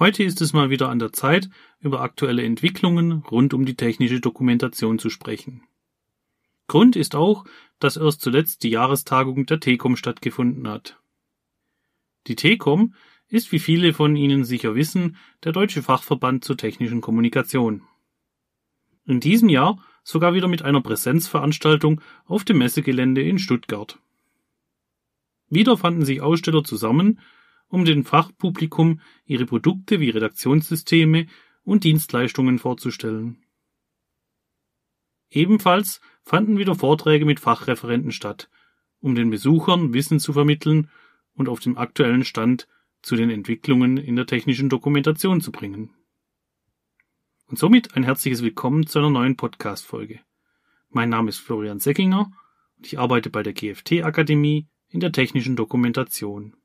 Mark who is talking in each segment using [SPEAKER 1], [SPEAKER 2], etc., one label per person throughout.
[SPEAKER 1] Heute ist es mal wieder an der Zeit, über aktuelle Entwicklungen rund um die technische Dokumentation zu sprechen. Grund ist auch, dass erst zuletzt die Jahrestagung der TECOM stattgefunden hat. Die TECOM ist, wie viele von Ihnen sicher wissen, der deutsche Fachverband zur technischen Kommunikation. In diesem Jahr sogar wieder mit einer Präsenzveranstaltung auf dem Messegelände in Stuttgart. Wieder fanden sich Aussteller zusammen, um dem Fachpublikum ihre Produkte wie Redaktionssysteme und Dienstleistungen vorzustellen. Ebenfalls fanden wieder Vorträge mit Fachreferenten statt, um den Besuchern Wissen zu vermitteln und auf dem aktuellen Stand zu den Entwicklungen in der technischen Dokumentation zu bringen. Und somit ein herzliches Willkommen zu einer neuen Podcast-Folge. Mein Name ist Florian Seckinger und ich arbeite bei der GFT Akademie in der technischen Dokumentation.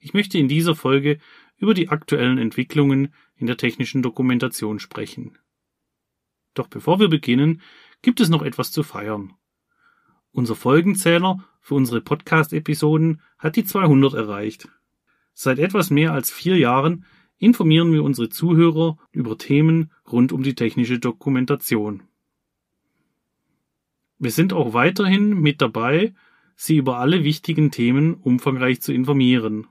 [SPEAKER 1] Ich möchte in dieser Folge über die aktuellen Entwicklungen in der technischen Dokumentation sprechen. Doch bevor wir beginnen, gibt es noch etwas zu feiern. Unser Folgenzähler für unsere Podcast-Episoden hat die 200 erreicht. Seit etwas mehr als vier Jahren informieren wir unsere Zuhörer über Themen rund um die technische Dokumentation. Wir sind auch weiterhin mit dabei, Sie über alle wichtigen Themen umfangreich zu informieren.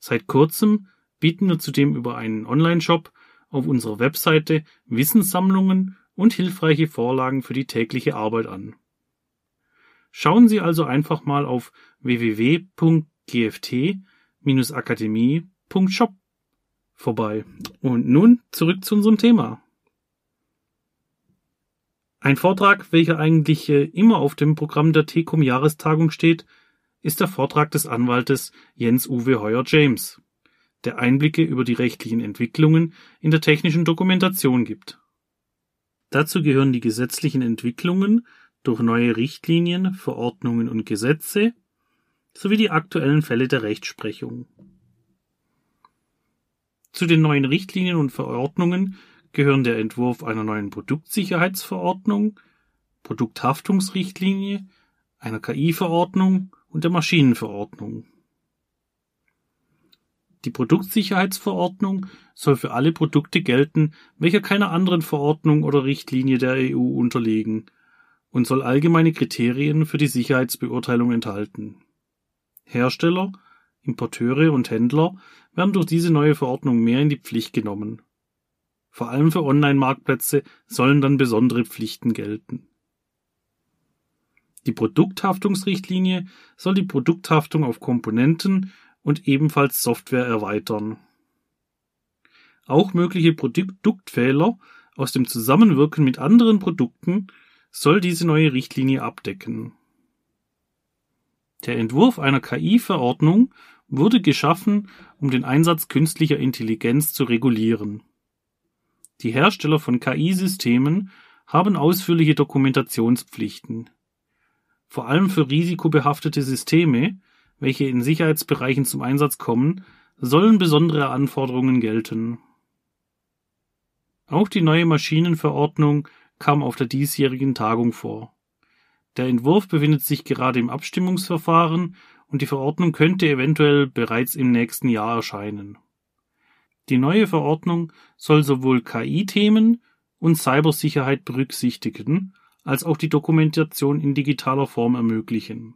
[SPEAKER 1] Seit kurzem bieten wir zudem über einen Online-Shop auf unserer Webseite Wissenssammlungen und hilfreiche Vorlagen für die tägliche Arbeit an. Schauen Sie also einfach mal auf www.gft-akademie.shop vorbei. Und nun zurück zu unserem Thema. Ein Vortrag, welcher eigentlich äh, immer auf dem Programm der TECOM Jahrestagung steht, ist der Vortrag des Anwaltes Jens Uwe Heuer James, der Einblicke über die rechtlichen Entwicklungen in der technischen Dokumentation gibt. Dazu gehören die gesetzlichen Entwicklungen durch neue Richtlinien, Verordnungen und Gesetze sowie die aktuellen Fälle der Rechtsprechung. Zu den neuen Richtlinien und Verordnungen gehören der Entwurf einer neuen Produktsicherheitsverordnung, Produkthaftungsrichtlinie, einer KI-Verordnung und der Maschinenverordnung. Die Produktsicherheitsverordnung soll für alle Produkte gelten, welche keiner anderen Verordnung oder Richtlinie der EU unterliegen und soll allgemeine Kriterien für die Sicherheitsbeurteilung enthalten. Hersteller, Importeure und Händler werden durch diese neue Verordnung mehr in die Pflicht genommen. Vor allem für Online-Marktplätze sollen dann besondere Pflichten gelten. Die Produkthaftungsrichtlinie soll die Produkthaftung auf Komponenten und ebenfalls Software erweitern. Auch mögliche Produktfehler aus dem Zusammenwirken mit anderen Produkten soll diese neue Richtlinie abdecken. Der Entwurf einer KI-Verordnung wurde geschaffen, um den Einsatz künstlicher Intelligenz zu regulieren. Die Hersteller von KI-Systemen haben ausführliche Dokumentationspflichten. Vor allem für risikobehaftete Systeme, welche in Sicherheitsbereichen zum Einsatz kommen, sollen besondere Anforderungen gelten. Auch die neue Maschinenverordnung kam auf der diesjährigen Tagung vor. Der Entwurf befindet sich gerade im Abstimmungsverfahren und die Verordnung könnte eventuell bereits im nächsten Jahr erscheinen. Die neue Verordnung soll sowohl KI-Themen und Cybersicherheit berücksichtigen, als auch die Dokumentation in digitaler Form ermöglichen.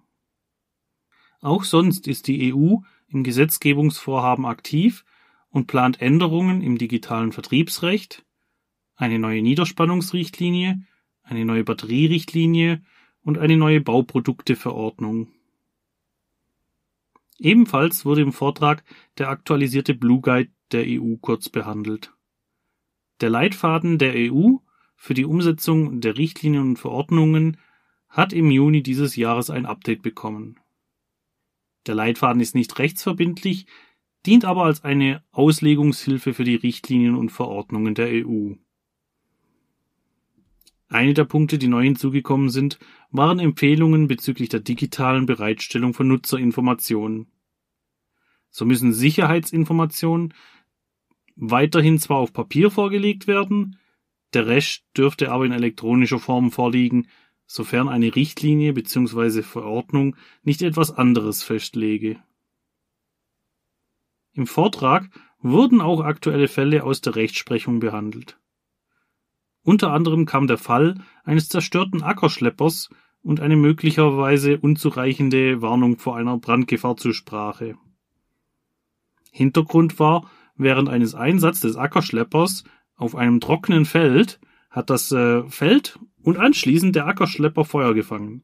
[SPEAKER 1] Auch sonst ist die EU im Gesetzgebungsvorhaben aktiv und plant Änderungen im digitalen Vertriebsrecht, eine neue Niederspannungsrichtlinie, eine neue Batterierichtlinie und eine neue Bauprodukteverordnung. Ebenfalls wurde im Vortrag der aktualisierte Blue Guide der EU kurz behandelt. Der Leitfaden der EU für die Umsetzung der Richtlinien und Verordnungen hat im Juni dieses Jahres ein Update bekommen. Der Leitfaden ist nicht rechtsverbindlich, dient aber als eine Auslegungshilfe für die Richtlinien und Verordnungen der EU. Eine der Punkte, die neu hinzugekommen sind, waren Empfehlungen bezüglich der digitalen Bereitstellung von Nutzerinformationen. So müssen Sicherheitsinformationen weiterhin zwar auf Papier vorgelegt werden, der Rest dürfte aber in elektronischer Form vorliegen, sofern eine Richtlinie bzw. Verordnung nicht etwas anderes festlege. Im Vortrag wurden auch aktuelle Fälle aus der Rechtsprechung behandelt. Unter anderem kam der Fall eines zerstörten Ackerschleppers und eine möglicherweise unzureichende Warnung vor einer Brandgefahr zur Sprache. Hintergrund war, während eines Einsatzes des Ackerschleppers auf einem trockenen Feld hat das äh, Feld und anschließend der Ackerschlepper Feuer gefangen.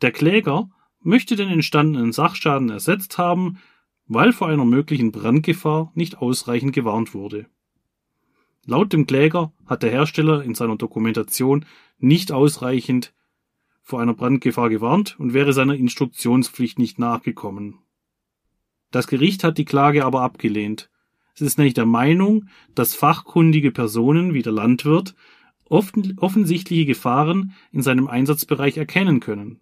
[SPEAKER 1] Der Kläger möchte den entstandenen Sachschaden ersetzt haben, weil vor einer möglichen Brandgefahr nicht ausreichend gewarnt wurde. Laut dem Kläger hat der Hersteller in seiner Dokumentation nicht ausreichend vor einer Brandgefahr gewarnt und wäre seiner Instruktionspflicht nicht nachgekommen. Das Gericht hat die Klage aber abgelehnt. Es ist nämlich der Meinung, dass fachkundige Personen wie der Landwirt offensichtliche Gefahren in seinem Einsatzbereich erkennen können.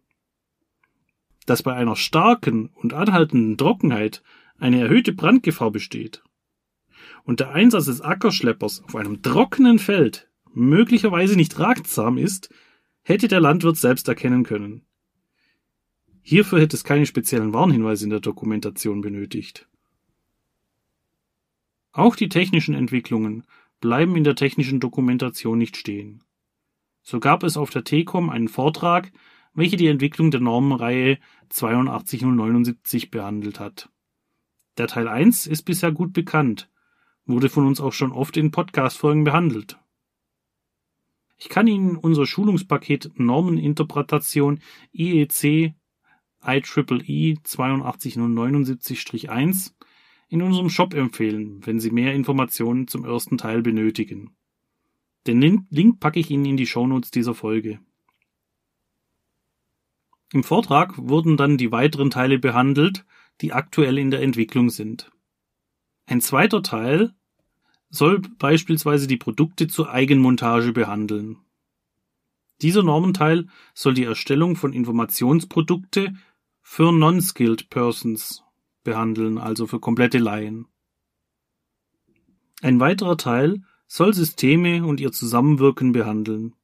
[SPEAKER 1] Dass bei einer starken und anhaltenden Trockenheit eine erhöhte Brandgefahr besteht und der Einsatz des Ackerschleppers auf einem trockenen Feld möglicherweise nicht ratsam ist, hätte der Landwirt selbst erkennen können. Hierfür hätte es keine speziellen Warnhinweise in der Dokumentation benötigt. Auch die technischen Entwicklungen bleiben in der technischen Dokumentation nicht stehen. So gab es auf der TECOM einen Vortrag, welcher die Entwicklung der Normenreihe 82079 behandelt hat. Der Teil 1 ist bisher gut bekannt wurde von uns auch schon oft in Podcast-Folgen behandelt. Ich kann Ihnen unser Schulungspaket Normeninterpretation IEC IEEE 82079-1 in unserem Shop empfehlen, wenn Sie mehr Informationen zum ersten Teil benötigen. Den Link packe ich Ihnen in die Shownotes dieser Folge. Im Vortrag wurden dann die weiteren Teile behandelt, die aktuell in der Entwicklung sind. Ein zweiter Teil soll beispielsweise die Produkte zur Eigenmontage behandeln. Dieser Normenteil soll die Erstellung von Informationsprodukte für non-skilled persons behandeln, also für komplette Laien. Ein weiterer Teil soll Systeme und ihr Zusammenwirken behandeln.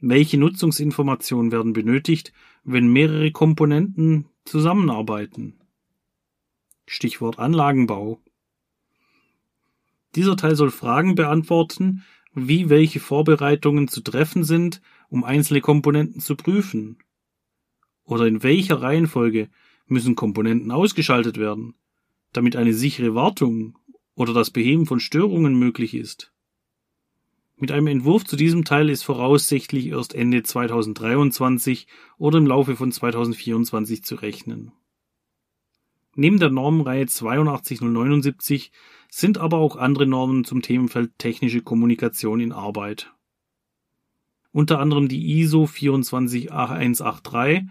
[SPEAKER 1] Welche Nutzungsinformationen werden benötigt, wenn mehrere Komponenten zusammenarbeiten? Stichwort Anlagenbau. Dieser Teil soll Fragen beantworten, wie welche Vorbereitungen zu treffen sind, um einzelne Komponenten zu prüfen. Oder in welcher Reihenfolge müssen Komponenten ausgeschaltet werden, damit eine sichere Wartung oder das Beheben von Störungen möglich ist. Mit einem Entwurf zu diesem Teil ist voraussichtlich erst Ende 2023 oder im Laufe von 2024 zu rechnen. Neben der Normenreihe 82079 sind aber auch andere Normen zum Themenfeld technische Kommunikation in Arbeit. Unter anderem die ISO 24183,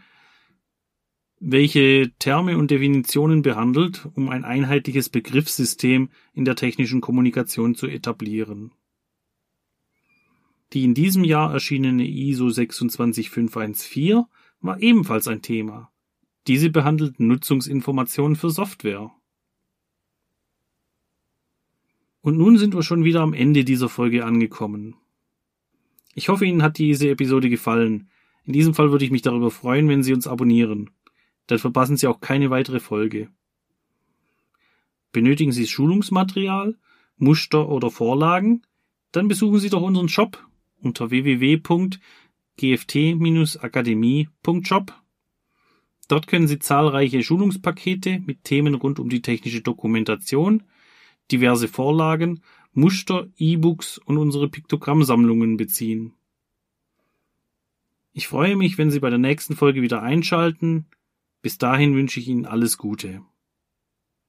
[SPEAKER 1] welche Terme und Definitionen behandelt, um ein einheitliches Begriffssystem in der technischen Kommunikation zu etablieren. Die in diesem Jahr erschienene ISO 26514 war ebenfalls ein Thema. Diese behandelt Nutzungsinformationen für Software. Und nun sind wir schon wieder am Ende dieser Folge angekommen. Ich hoffe, Ihnen hat diese Episode gefallen. In diesem Fall würde ich mich darüber freuen, wenn Sie uns abonnieren. Dann verpassen Sie auch keine weitere Folge. Benötigen Sie Schulungsmaterial, Muster oder Vorlagen? Dann besuchen Sie doch unseren Shop unter www.gft-akademie.shop. Dort können Sie zahlreiche Schulungspakete mit Themen rund um die technische Dokumentation, diverse Vorlagen, Muster, E-Books und unsere Piktogrammsammlungen beziehen. Ich freue mich, wenn Sie bei der nächsten Folge wieder einschalten. Bis dahin wünsche ich Ihnen alles Gute.